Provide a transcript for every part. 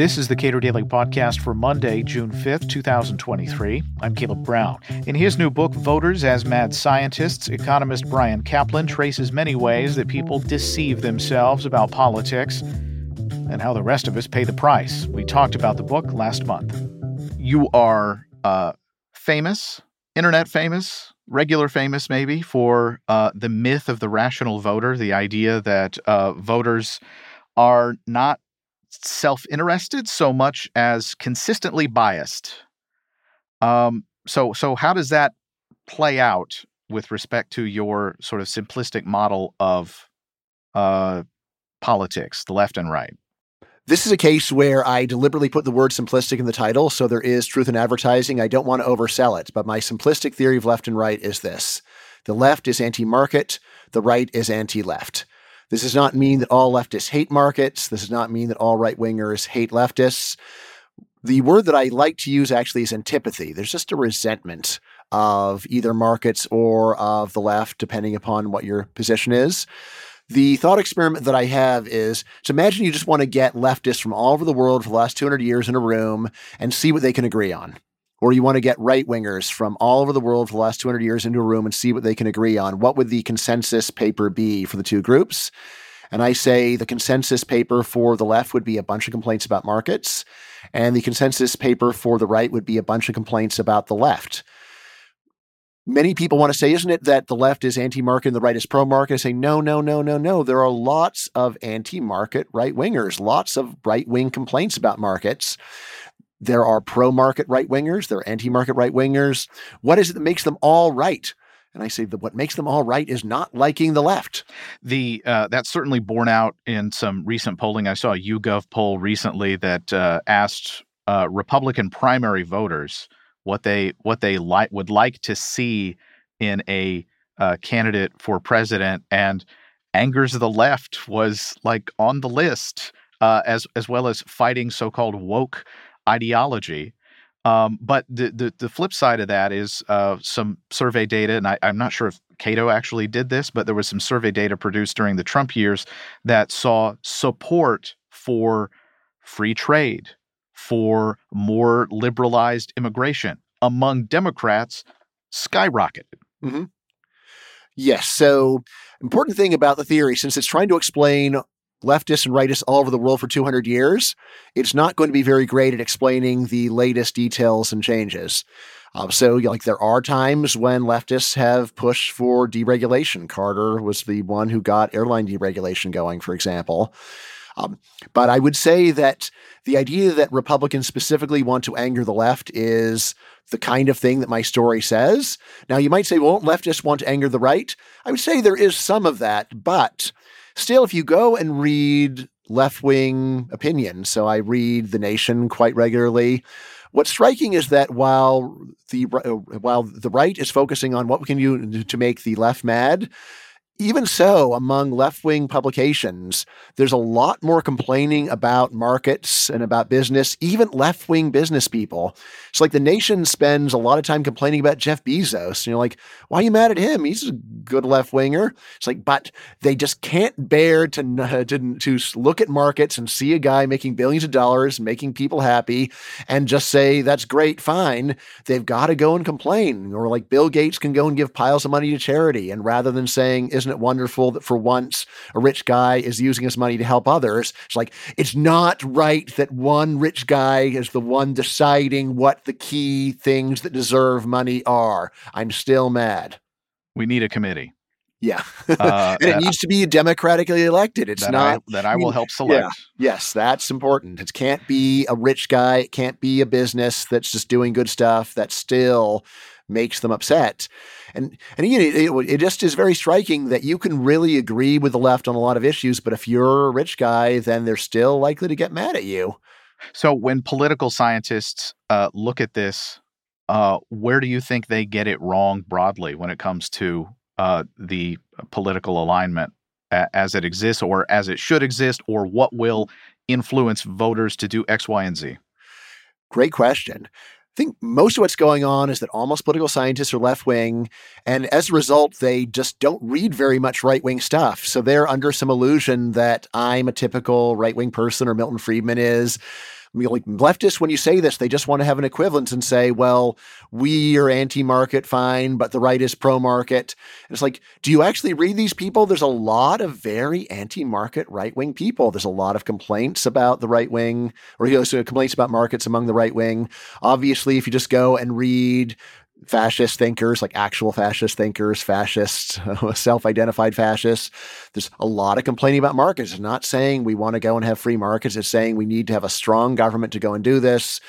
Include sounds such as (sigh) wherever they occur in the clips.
This is the Cato Daily Podcast for Monday, June 5th, 2023. I'm Caleb Brown. In his new book, Voters as Mad Scientists, economist Bryan Caplan traces many ways that people deceive themselves about politics and how the rest of us pay the price. We talked about the book last month. You are uh, famous, internet famous, regular famous maybe, for uh, the myth of the rational voter, the idea that uh, voters are not self interested so much as consistently biased. Um, so, so how does that play out with respect to your sort of simplistic model of uh, politics, the left and right? This is a case where I deliberately put the word simplistic in the title, so there is truth in advertising. I don't want to oversell it, but my simplistic theory of left and right is this the left is anti market, the right is anti left. This does not mean that all leftists hate markets. This does not mean that all right wingers hate leftists. The word that I like to use actually is antipathy. There's just a resentment of either markets or of the left, depending upon what your position is. The thought experiment that I have is to imagine you just want to get leftists from all over the world for the last 200 years in a room and see what they can agree on or you want to get right wingers from all over the world for the last 200 years into a room and see what they can agree on, what would the consensus paper be for the two groups? And I say the consensus paper for the left would be a bunch of complaints about markets, and the consensus paper for the right would be a bunch of complaints about the left. Many people want to say, isn't it that the left is anti market and the right is pro market? I say, no, no, no, no, no. There are lots of anti market right wingers, lots of right wing complaints about markets. There are pro market right wingers, there are anti market right wingers. What is it that makes them all right? And I say that what makes them all right is not liking the left. The uh, that's certainly borne out in some recent polling. I saw a YouGov poll recently that uh, asked uh, Republican primary voters what they what they like would like to see in a uh, candidate for president, and angers of the left was like on the list, uh, as as well as fighting so-called woke ideology. Um, but the, the, the flip side of that is uh, some survey data, and I, am not sure if Cato actually did this, but there was some survey data produced during the Trump years that saw support for free trade, for more liberalized immigration among Democrats skyrocketed. Mm-hmm. Yes. So, important thing about the theory, since it's trying to explain leftists and rightists all over the world for 200 years, it's not going to be very great at explaining the latest details and changes. Uh, so, like, there are times when leftists have pushed for deregulation. Carter was the one who got airline deregulation going, for example. Um, but I would say that the idea that Republicans specifically want to anger the left is the kind of thing that my story says. Now, you might say, well, leftists want to anger the right? I would say there is some of that, but Still, if you go and read left wing opinion, so I read The Nation quite regularly. What's striking is that while the uh, while the right is focusing on what we can do to make the left mad, even so, among left wing publications, there's a lot more complaining about markets and about business, even left wing business people. It's like the nation spends a lot of time complaining about Jeff Bezos. And you're like, why are you mad at him? He's a good left winger. It's like, but they just can't bear to, (laughs) to, to look at markets and see a guy making billions of dollars, making people happy, and just say, that's great, fine. They've got to go and complain. Or like Bill Gates can go and give piles of money to charity. And rather than saying, isn't isn't it wonderful that for once a rich guy is using his money to help others? It's like, it's not right that one rich guy is the one deciding what the key things that deserve money are. I'm still mad. We need a committee. Yeah. Uh, (laughs) and it needs to be democratically elected. It's that not I, that I will help select. Yeah. Yes, that's important. It can't be a rich guy. It can't be a business that's just doing good stuff that still makes them upset. And and you know, it, it, just is very striking that you can really agree with the left on a lot of issues, but if you're a rich guy, then they're still likely to get mad at you. So when political scientists uh, look at this, uh, where do you think they get it wrong broadly when it comes to uh, the political alignment as it exists, or as it should exist, or what will influence voters to do X, Y, and Z? Great question think most of what's going on is that almost political scientists are left wing, and as a result, they just don't read very much right wing stuff. So they're under some illusion that I'm a typical right wing person or Milton Friedman is. Like leftists, when you say this, they just want to have an equivalence and say, well, we are anti market, fine, but the right is pro market. It's like, do you actually read these people? There's a lot of very anti market right wing people. There's a lot of complaints about the right wing, or you know, complaints about markets among the right wing. Obviously, if you just go and read fascist thinkers, like actual fascist thinkers, fascists, (laughs) self identified fascists. There's a lot of complaining about markets. It's not saying we want to go and have free markets. It's saying we need to have a strong government to go and do this.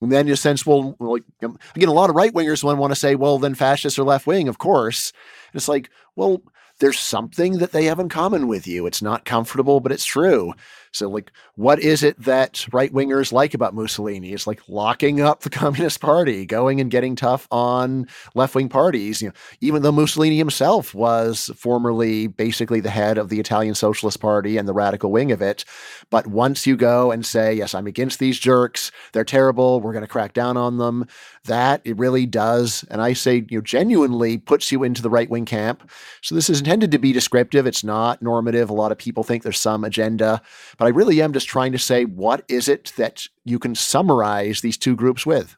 And then, in a sense, well, like, um, again, a lot of right wingers want to say, well, then fascists are left wing, of course. And it's like, well, there's something that they have in common with you. It's not comfortable, but it's true. So, like, what is it that right wingers like about Mussolini? It's like locking up the (laughs) Communist Party, going and getting tough on left wing parties. You know, even though Mussolini himself was formerly basically the head of the Italian Socialist Party and the radical wing of it, but once you go and say, "Yes, I'm against these jerks. They're terrible. We're going to crack down on them," that it really does, and I say, you know, genuinely puts you into the right wing camp. So this is intended to be descriptive. It's not normative. A lot of people think there's some agenda but I really am just trying to say what is it that you can summarize these two groups with.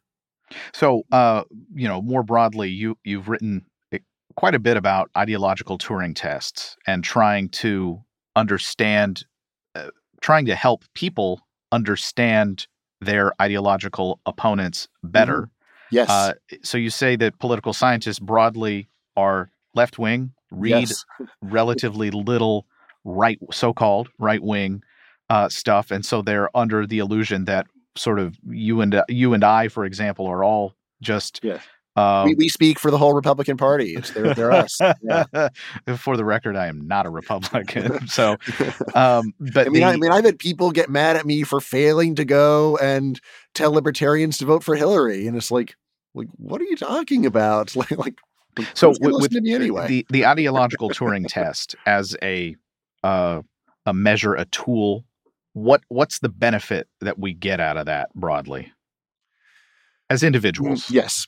So, uh, you know, more broadly, you you've written quite a bit about ideological Turing tests and trying to understand, uh, trying to help people understand their ideological opponents better. Mm-hmm. Yes. Uh, so you say that political scientists broadly are left wing, read yes. (laughs) relatively little right, so called right wing uh, stuff, and so they're under the illusion that sort of you and uh, you and I, for example, are all just. Yeah. Um, we, we, speak for the whole Republican Party. It's they're, they're us. Yeah. (laughs) for the record, I am not a Republican. (laughs) so, um, but I mean, the, I mean, I've had people get mad at me for failing to go and tell libertarians to vote for Hillary, and it's like, like, what are you talking about? (laughs) like, like, so with, with anyway. the the ideological Turing test as a uh, a measure, a tool what what's the benefit that we get out of that broadly as mm, individuals? Yes.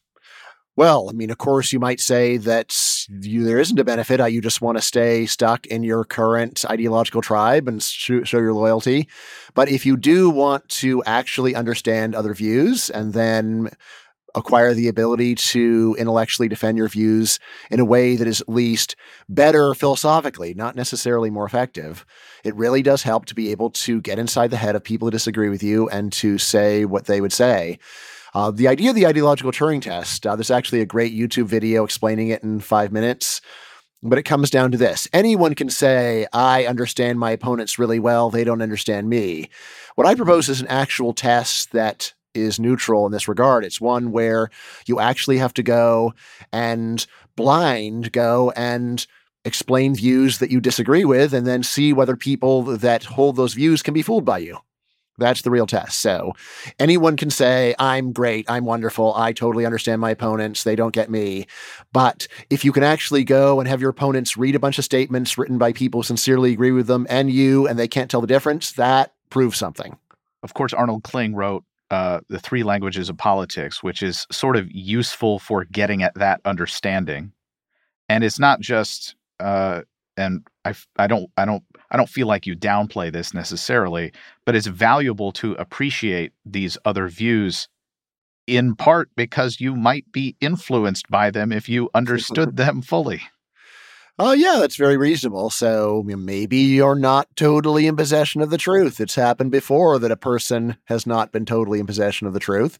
Well, I mean, of course, you might say that you, there isn't a benefit. Uh, you just want to stay stuck in your current ideological tribe and sh- show your loyalty. But if you do want to actually understand other views and then acquire the ability to intellectually defend your views in a way that is at least better philosophically, not necessarily more effective. It really does help to be able to get inside the head of people who disagree with you and to say what they would say. Uh, the idea of the ideological Turing test, uh, there's actually a great YouTube video explaining it in five minutes. But it comes down to this anyone can say, I understand my opponents really well, they don't understand me. What I propose is an actual test that is neutral in this regard. It's one where you actually have to go and blind go and explain views that you disagree with and then see whether people that hold those views can be fooled by you. That's the real test. So anyone can say, I'm great, I'm wonderful, I totally understand my opponents, they don't get me. But if you can actually go and have your opponents read a bunch of statements written by people who sincerely agree with them and you, and they can't tell the difference, that proves something. Of course, Arnold Kling wrote uh, the three languages of politics, which is sort of useful for getting at that understanding. And it's not just, uh, and I, I don't, I don't, I don't feel like you downplay this necessarily, but it's valuable to appreciate these other views in part because you might be influenced by them if you understood (laughs) them fully. Oh, yeah, that's very reasonable. So maybe you're not totally in possession of the truth. It's happened before that a person has not been totally in possession of the truth.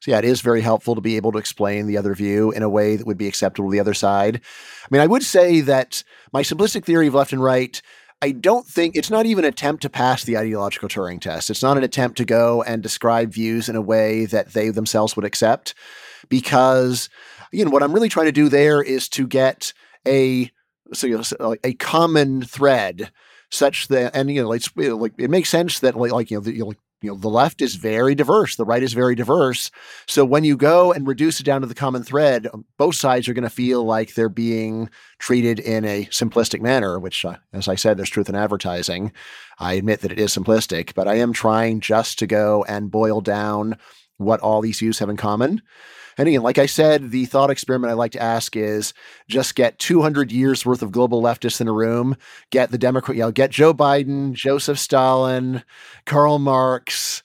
So, yeah, it is very helpful to be able to explain the other view in a way that would be acceptable to the other side. I mean, I would say that my simplistic theory of left and right. I don't think it's not even an attempt to pass the ideological Turing test. It's not an attempt to go and describe views in a way that they themselves would accept. Because, you know, what I'm really trying to do there is to get a so you know, a common thread such that and you know it's like it makes sense that like, like you know the, you know, you know the left is very diverse the right is very diverse so when you go and reduce it down to the common thread um, both sides are going to feel like they're being treated in a simplistic manner which uh, as i said there's truth in advertising i admit that it is simplistic but i am trying just to go and boil down what all these views have in common. And again, like I said, the thought experiment I like to ask is just get 200 years worth of global leftists in a room, get the Democrat, you know, get Joe Biden, Joseph Stalin, Karl Marx,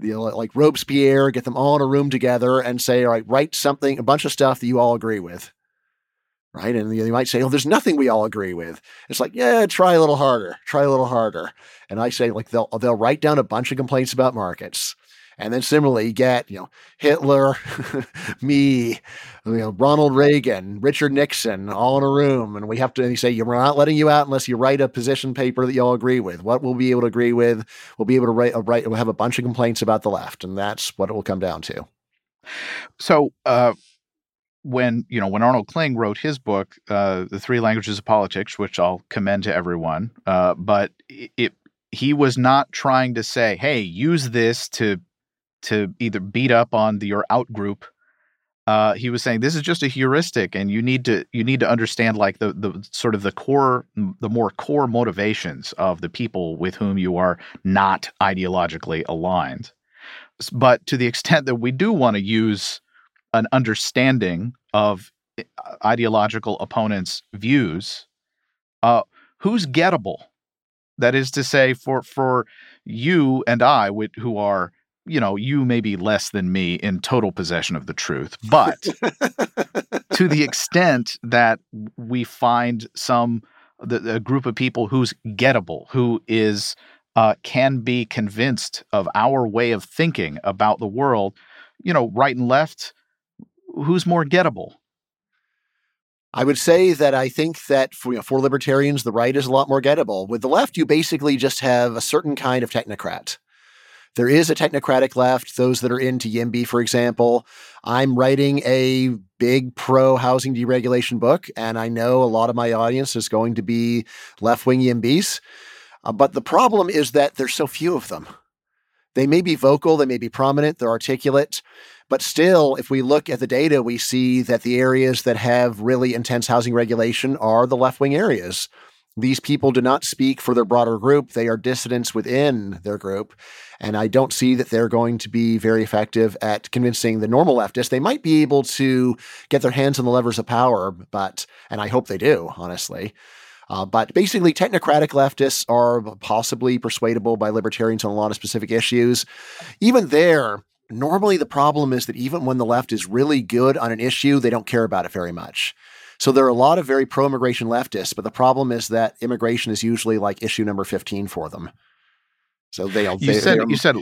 you know, like Robespierre, get them all in a room together and say, all right, write something, a bunch of stuff that you all agree with. Right. And they might say, oh, there's nothing we all agree with. It's like, yeah, try a little harder, try a little harder. And I say, like, they'll, they'll write down a bunch of complaints about markets and then similarly, get, you know, Hitler, (laughs) me, you know, Ronald Reagan, Richard Nixon all in a room. And we have to say, we're not letting you out unless you write a position paper that you all agree with. What we'll be able to agree with, we'll be able to write, write we'll have a bunch of complaints about the left. And that's what it will come down to. So, uh, when you know when Arnold Kling wrote his book, uh, "The Three Languages of Politics," which I'll commend to everyone, uh, but it, he was not trying to say, "Hey, use this to to either beat up on the, your out group. Uh, he was saying this is just a heuristic, and you need to you need to understand like the the sort of the core the more core motivations of the people with whom you are not ideologically aligned. But to the extent that we do want to use an understanding of ideological opponents' views, uh, who's gettable? That is to say, for for you and I, who are you know, you may be less than me in total possession of the truth, but (laughs) to the extent that we find some the, a group of people who's gettable, who is uh, can be convinced of our way of thinking about the world, you know, right and left, who's more gettable? I would say that I think that for, you know, for libertarians, the right is a lot more gettable. With the left, you basically just have a certain kind of technocrat. There is a technocratic left, those that are into YIMBY, for example. I'm writing a big pro housing deregulation book, and I know a lot of my audience is going to be left wing YIMBYs. Uh, but the problem is that there's so few of them. They may be vocal, they may be prominent, they're articulate, but still, if we look at the data, we see that the areas that have really intense housing regulation are the left wing areas. These people do not speak for their broader group. They are dissidents within their group. And I don't see that they're going to be very effective at convincing the normal leftists. They might be able to get their hands on the levers of power, but, and I hope they do, honestly. Uh, but basically, technocratic leftists are possibly persuadable by libertarians on a lot of specific issues. Even there, normally the problem is that even when the left is really good on an issue, they don't care about it very much. So there are a lot of very pro immigration leftists, but the problem is that immigration is usually like issue number 15 for them. So they, you they, said you said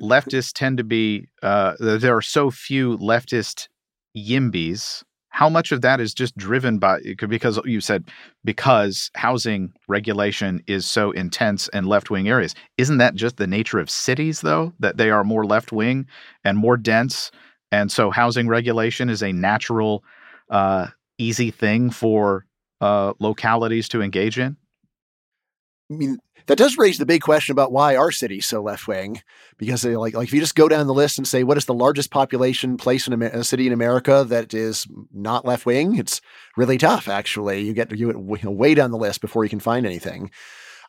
leftists tend to be uh, there are so few leftist yimbys. How much of that is just driven by because you said because housing regulation is so intense in left wing areas? Isn't that just the nature of cities though that they are more left wing and more dense, and so housing regulation is a natural uh, easy thing for uh, localities to engage in? I mean, that does raise the big question about why our city's so left wing. Because they, like, like if you just go down the list and say what is the largest population place in a, city in America that is not left wing, it's really tough. Actually, you get you get way down the list before you can find anything.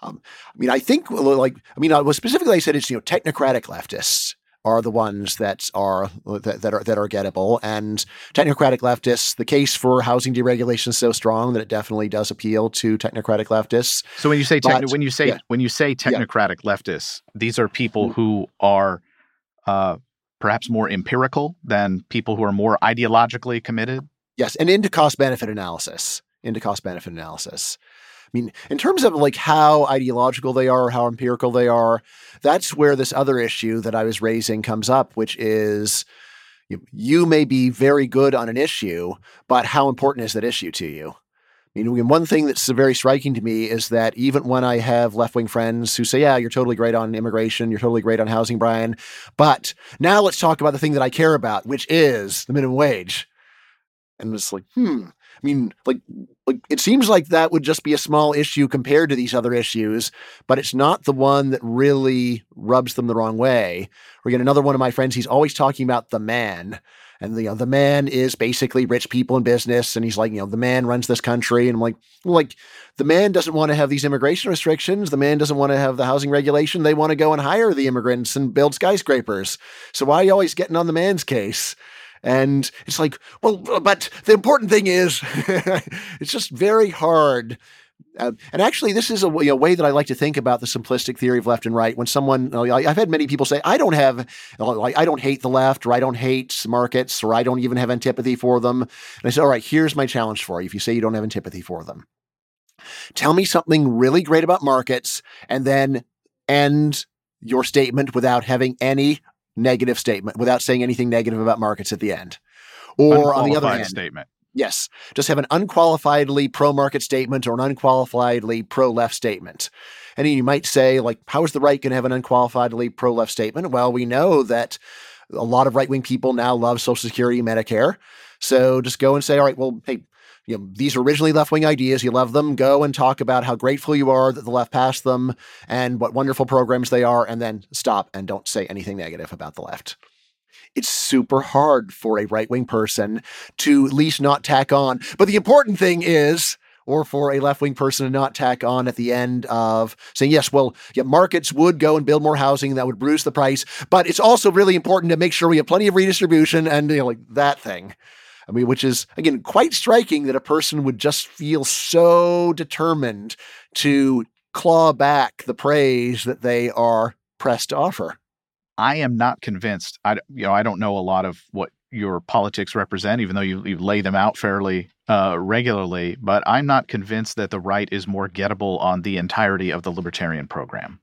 Um, I mean, I think like I mean, specifically I said it's you know technocratic leftists are the ones that are that, that, are that are gettable. And technocratic leftists, the case for housing deregulation is so strong that it definitely does appeal to technocratic leftists. So when you say techn- but, when you say yeah. when you say technocratic yeah. leftists, these are people mm-hmm. who are uh, perhaps more empirical than people who are more ideologically committed. Yes, and into cost benefit analysis. Into cost benefit analysis. I mean, in terms of like how ideological they are how empirical they are, that's where this other issue that I was raising comes up, which is you, you may be very good on an issue, but how important is that issue to you? I mean, one thing that's very striking to me is that even when I have left wing friends who say, Yeah, you're totally great on immigration, you're totally great on housing, Bryan, but now let's talk about the thing that I care about, which is the minimum wage. And it's like, hmm, mean, like, like it seems like that would just be a small issue compared to these other issues, but it's not the one that really rubs them the wrong way. Or again, another one of my friends, he's always talking about the man. and the, you know, the man is basically rich people in business. And he's like, you know, the man runs this country. And I'm like, well, like the man doesn't want to have these immigration restrictions. The man doesn't want to have the housing regulation. They want to go and hire the immigrants and build skyscrapers. So why are you always getting on the man's case? And it's like, well, but the important thing is, (laughs) it's just very hard uh, and actually, this is a, a, way that I like to think about the simplistic theory of left and right. When someone, I've had many people say, I don't have, I don't hate the left, or I don't hate markets, or I don't even have antipathy for them. And I said, all right, here's my challenge for you. If you say you don't have antipathy for them, tell me something really great about markets, and then end your statement without having any negative statement, without saying anything negative about markets at the end. Or on the other hand, statement. Yes. Just have an unqualifiedly pro market statement or an unqualifiedly pro left statement. And you might say, like, how is the right going to have an unqualifiedly pro left statement? Well, we know that a lot of right wing people now love Social Security and Medicare. So just go and say, all right, well, hey, you know, these are originally left wing ideas. You love them. Go and talk about how grateful you are that the left passed them and what wonderful programs they are, and then stop and don't say anything negative about the left it's super hard for a right wing person to at least not tack on. But the important thing is, or for a left wing person to not tack on at the end of saying, yes, well, yeah, markets would go and build more housing that would reduce the price, but it's also really important to make sure we have plenty of redistribution and you know, like that thing. I mean, which is again quite striking that a person would just feel so determined to claw back the praise that they are pressed to offer. I am not convinced. I you know I don't know a lot of what your politics represent, even though you, you lay them out fairly uh, regularly. But I'm not convinced that the right is more gettable on the entirety of the libertarian program.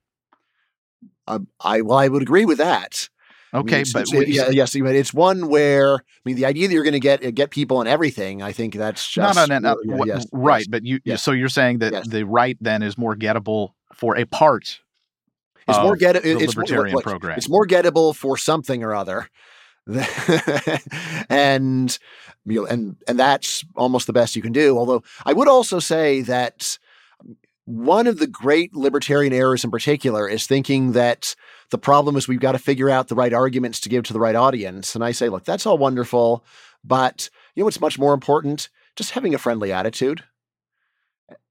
Uh, I well, I would agree with that. Okay, I mean, but it, yeah, yes, it's one where I mean the idea that you're going to get get people on everything. I think that's just no, no, no, no. yes, right. Yes, but you yes. so you're saying that the right then is more gettable for a part it's more get it's libertarian more, program. It's more gettable for something or other. (laughs) and you know, and and that's almost the best you can do. Although I would also say that one of the great libertarian errors in particular is thinking that the problem is we've got to figure out the right arguments to give to the right audience. And I say, look, that's all wonderful, but you know what's much more important? Just having a friendly attitude.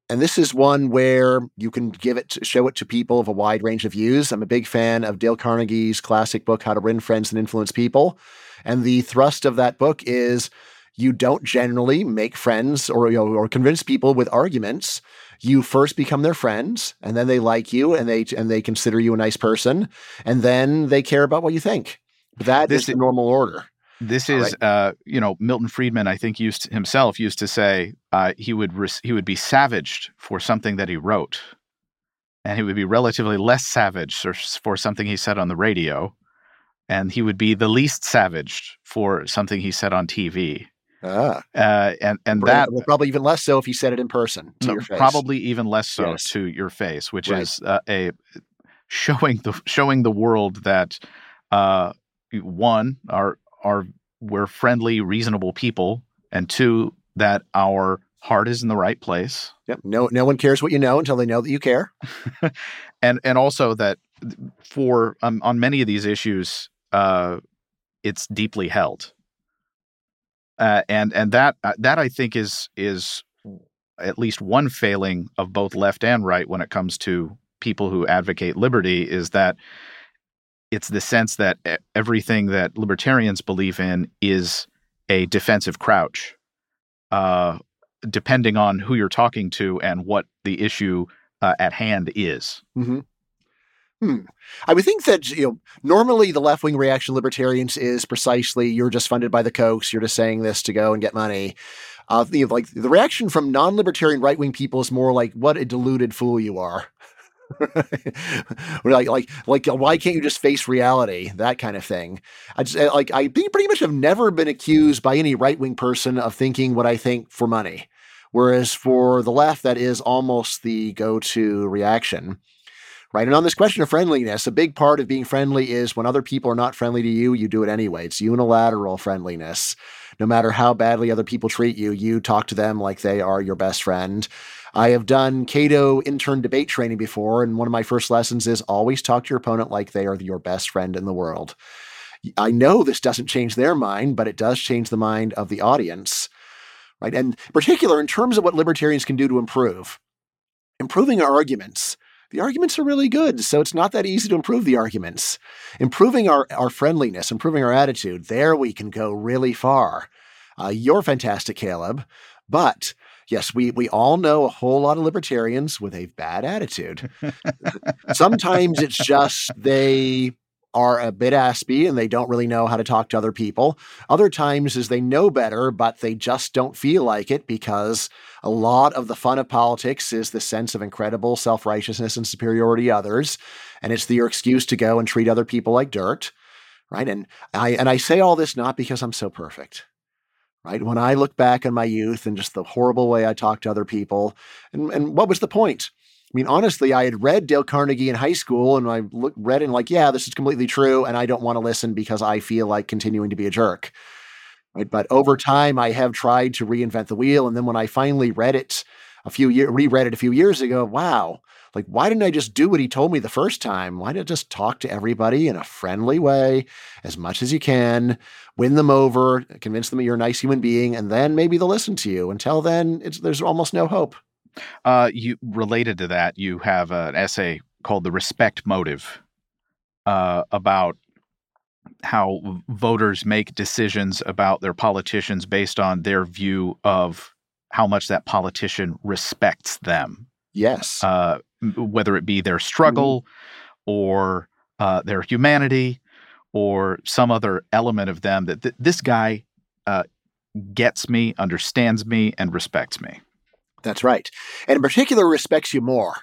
And this is one where you can give it, to, show it to people of a wide range of views. I'm a big fan of Dale Carnegie's classic book, How to Win Friends and Influence People. And the thrust of that book is you don't generally make friends or, you know, or convince people with arguments. You first become their friends, and then they like you, and they and they consider you a nice person, and then they care about what you think. That this is the normal order. This is, right. uh, you know, Milton Friedman. I think used himself used to say uh, he would res- he would be savaged for something that he wrote, and he would be relatively less savage for, for something he said on the radio, and he would be the least savaged for something he said on TV. Ah. Uh, and and that probably even less so if he said it in person to no, your face. Probably even less so yes. to your face, which right. is uh, a showing the showing the world that uh, one our are we're friendly, reasonable people, and two, that our heart is in the right place. Yep. No, no one cares what you know until they know that you care. (laughs) and and also that for um, on many of these issues, uh, it's deeply held. Uh, and and that uh, that I think is is at least one failing of both left and right when it comes to people who advocate liberty is that it's the sense that everything that libertarians believe in is a defensive crouch, uh, depending on who you're talking to and what the issue uh, at hand is. Mm-hmm. Hmm. I would think that you know normally the left wing reaction libertarians is precisely you're just funded by the Kochs, you're just saying this to go and get money. Uh, you know, like the reaction from non libertarian right wing people is more like what a deluded fool you are. (laughs) like like like why can't you just face reality that kind of thing i just like i pretty much have never been accused by any right-wing person of thinking what i think for money whereas for the left that is almost the go-to reaction right and on this question of friendliness a big part of being friendly is when other people are not friendly to you you do it anyway it's unilateral friendliness no matter how badly other people treat you you talk to them like they are your best friend I have done Cato intern debate training before, and one of my first lessons is always talk to your opponent like they are your best friend in the world. I know this doesn't change their mind, but it does change the mind of the audience. Right. And particular, in terms of what libertarians can do to improve, improving our arguments. The arguments are really good, so it's not that easy to improve the arguments. Improving our, our friendliness, improving our attitude, there we can go really far. Uh, you're fantastic, Caleb. But yes, we, we all know a whole lot of libertarians with a bad attitude. (laughs) Sometimes it's just they are a bit aspy and they don't really know how to talk to other people. Other times is they know better, but they just don't feel like it because a lot of the fun of politics is the sense of incredible self-righteousness and superiority to others. And it's your excuse to go and treat other people like dirt. Right. And I and I say all this not because I'm so perfect. Right. When I look back on my youth and just the horrible way I talked to other people, and, and what was the point? I mean, honestly, I had read Dale Carnegie in high school and I looked, read and like, yeah, this is completely true. And I don't want to listen because I feel like continuing to be a jerk. Right. But over time, I have tried to reinvent the wheel. And then when I finally read it a few years, reread it a few years ago, wow, like, why didn't I just do what he told me the first time? Why did I just talk to everybody in a friendly way as much as you can, win them over, convince them that you're a nice human being, and then maybe they'll listen to you. Until then, there's almost no hope. Uh, you related to that, you have an essay called "The Respect Motive" uh, about how voters make decisions about their politicians based on their view of how much that politician respects them. Yes, uh, whether it be their struggle mm-hmm. or uh, their humanity or some other element of them that th- this guy uh, gets me, understands me, and respects me. That's right. And in particular, respects you more.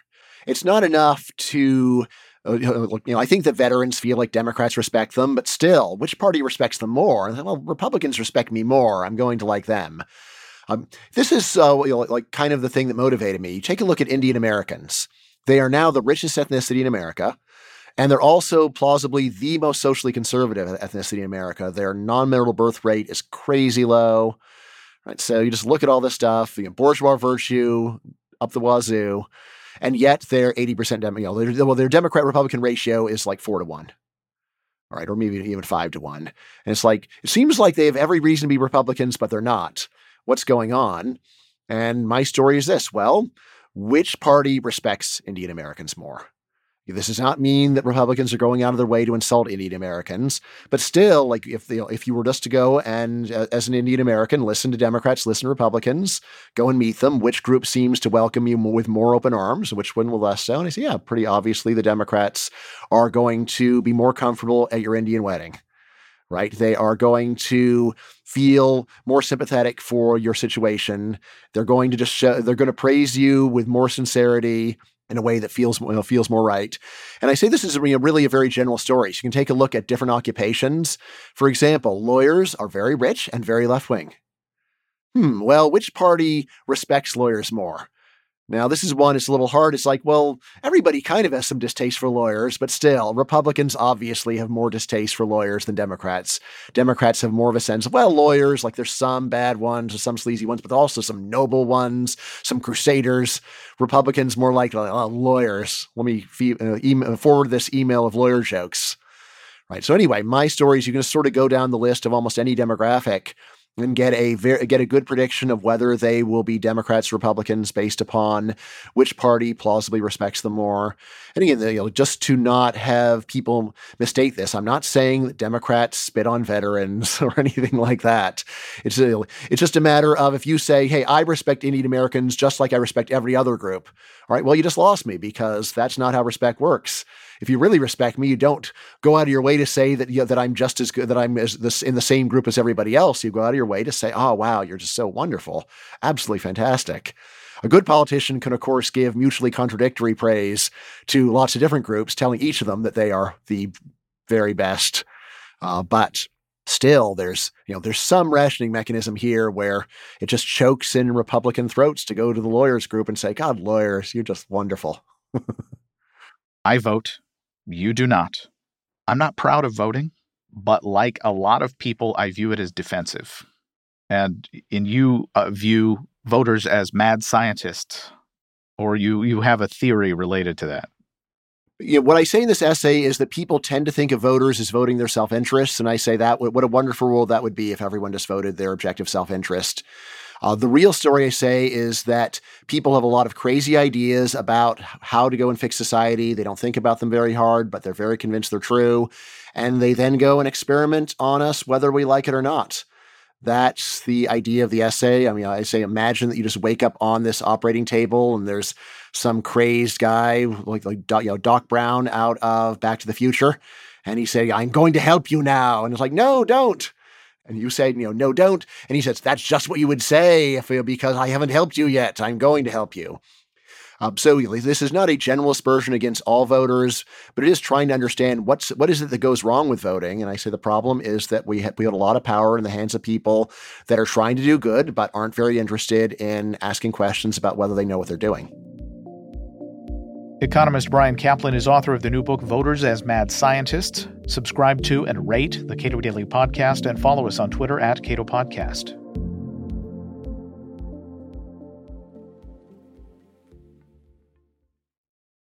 It's not enough to, uh, you know, I think the veterans feel like Democrats respect them, but still, which party respects them more? Well, Republicans respect me more. I'm going to like them. Um, this is uh, you know, like kind of the thing that motivated me. You take a look at Indian Americans. They are now the richest ethnicity in America. And they're also plausibly the most socially conservative ethnicity in America. Their non marital birth rate is crazy low. Right? So you just look at all this stuff, you know, bourgeois virtue up the wazoo, and yet they're 80% Dem- you know, well, their Democrat Republican ratio is like four to one. All right, or maybe even five to one. And it's like, it seems like they have every reason to be Republicans, but they're not. What's going on? And my story is this well, which party respects Indian Americans more? This does not mean that Republicans are going out of their way to insult Indian Americans, but still, like if if you were just to go and uh, as an Indian American listen to Democrats, listen to Republicans, go and meet them, which group seems to welcome you with more open arms, which one will less so? And I say, yeah, pretty obviously the Democrats are going to be more comfortable at your Indian wedding right? They are going to feel more sympathetic for your situation. They're going to just show, they're going to praise you with more sincerity in a way that feels you know, feels more right. And I say this is really a very general story. So you can take a look at different occupations. For example, lawyers are very rich and very left wing. Hmm, well, which party respects lawyers more? Now, this is one, it's a little hard. It's like, well, everybody kind of has some distaste for lawyers, but still, Republicans obviously have more distaste for lawyers than Democrats. Democrats have more of a sense of, well, lawyers, like there's some bad ones or some sleazy ones, but also some noble ones, some crusaders. Republicans more like oh, lawyers. Let me uh, email, uh, forward this email of lawyer jokes. Right. So, anyway, my stories, you can sort of go down the list of almost any demographic and get a get a good prediction of whether they will be Democrats, Republicans, based upon which party plausibly respects them more. And again, you know, just to not have people mistake this, I'm not saying that Democrats spit on veterans (laughs) or anything like that. It's it's just a matter of if you say, "Hey, I respect Indian Americans just like I respect every other group," all right, well, you just lost me because that's not how respect works if you really respect me, you don't go out of your way to say that you know, that I'm just as good, that I'm as this in the same group as everybody else. You go out of your way to say, "Oh, wow, you're just so wonderful, absolutely fantastic." A good politician can, of course, give mutually contradictory praise to lots of different groups, telling each of them that they are the very best. Uh, but still, there's you know there's some rationing mechanism here where it just chokes in Republican throats to go to the lawyers group and say, "God, lawyers, you're just wonderful." (laughs) I vote you do not. I'm not proud of voting, but like a lot of people, I view it as defensive. And in you uh, view voters as mad scientists, or you you have a theory related to that. You know, what I say in this essay is that people tend to think of voters as voting their self interest. And I say that what a wonderful world that would be if everyone just voted their objective self interest. Uh, the real story, I say, is that people have a lot of crazy ideas about how to go and fix society. They don't think about them very hard, but they're very convinced they're true. And they then go and experiment on us whether we like it or not. That's the idea of the essay. I mean, I say, imagine that you just wake up on this operating table and there's some crazed guy like like you know Doc Brown out of Back to the Future, and he say, "I'm going to help you now," and it's like, "No, don't." And you say, you know, no, don't. And he says, that's just what you would say because I haven't helped you yet. I'm going to help you. Um, so this is not a general aspersion against all voters, but it is trying to understand what's what is it that goes wrong with voting. And I say the problem is that we ha- we have a lot of power in the hands of people that are trying to do good but aren't very interested in asking questions about whether they know what they're doing. Economist Bryan Caplan is author of the new book Voters as Mad Scientists. Subscribe to and rate the Cato Daily Podcast and follow us on Twitter at Cato Podcast.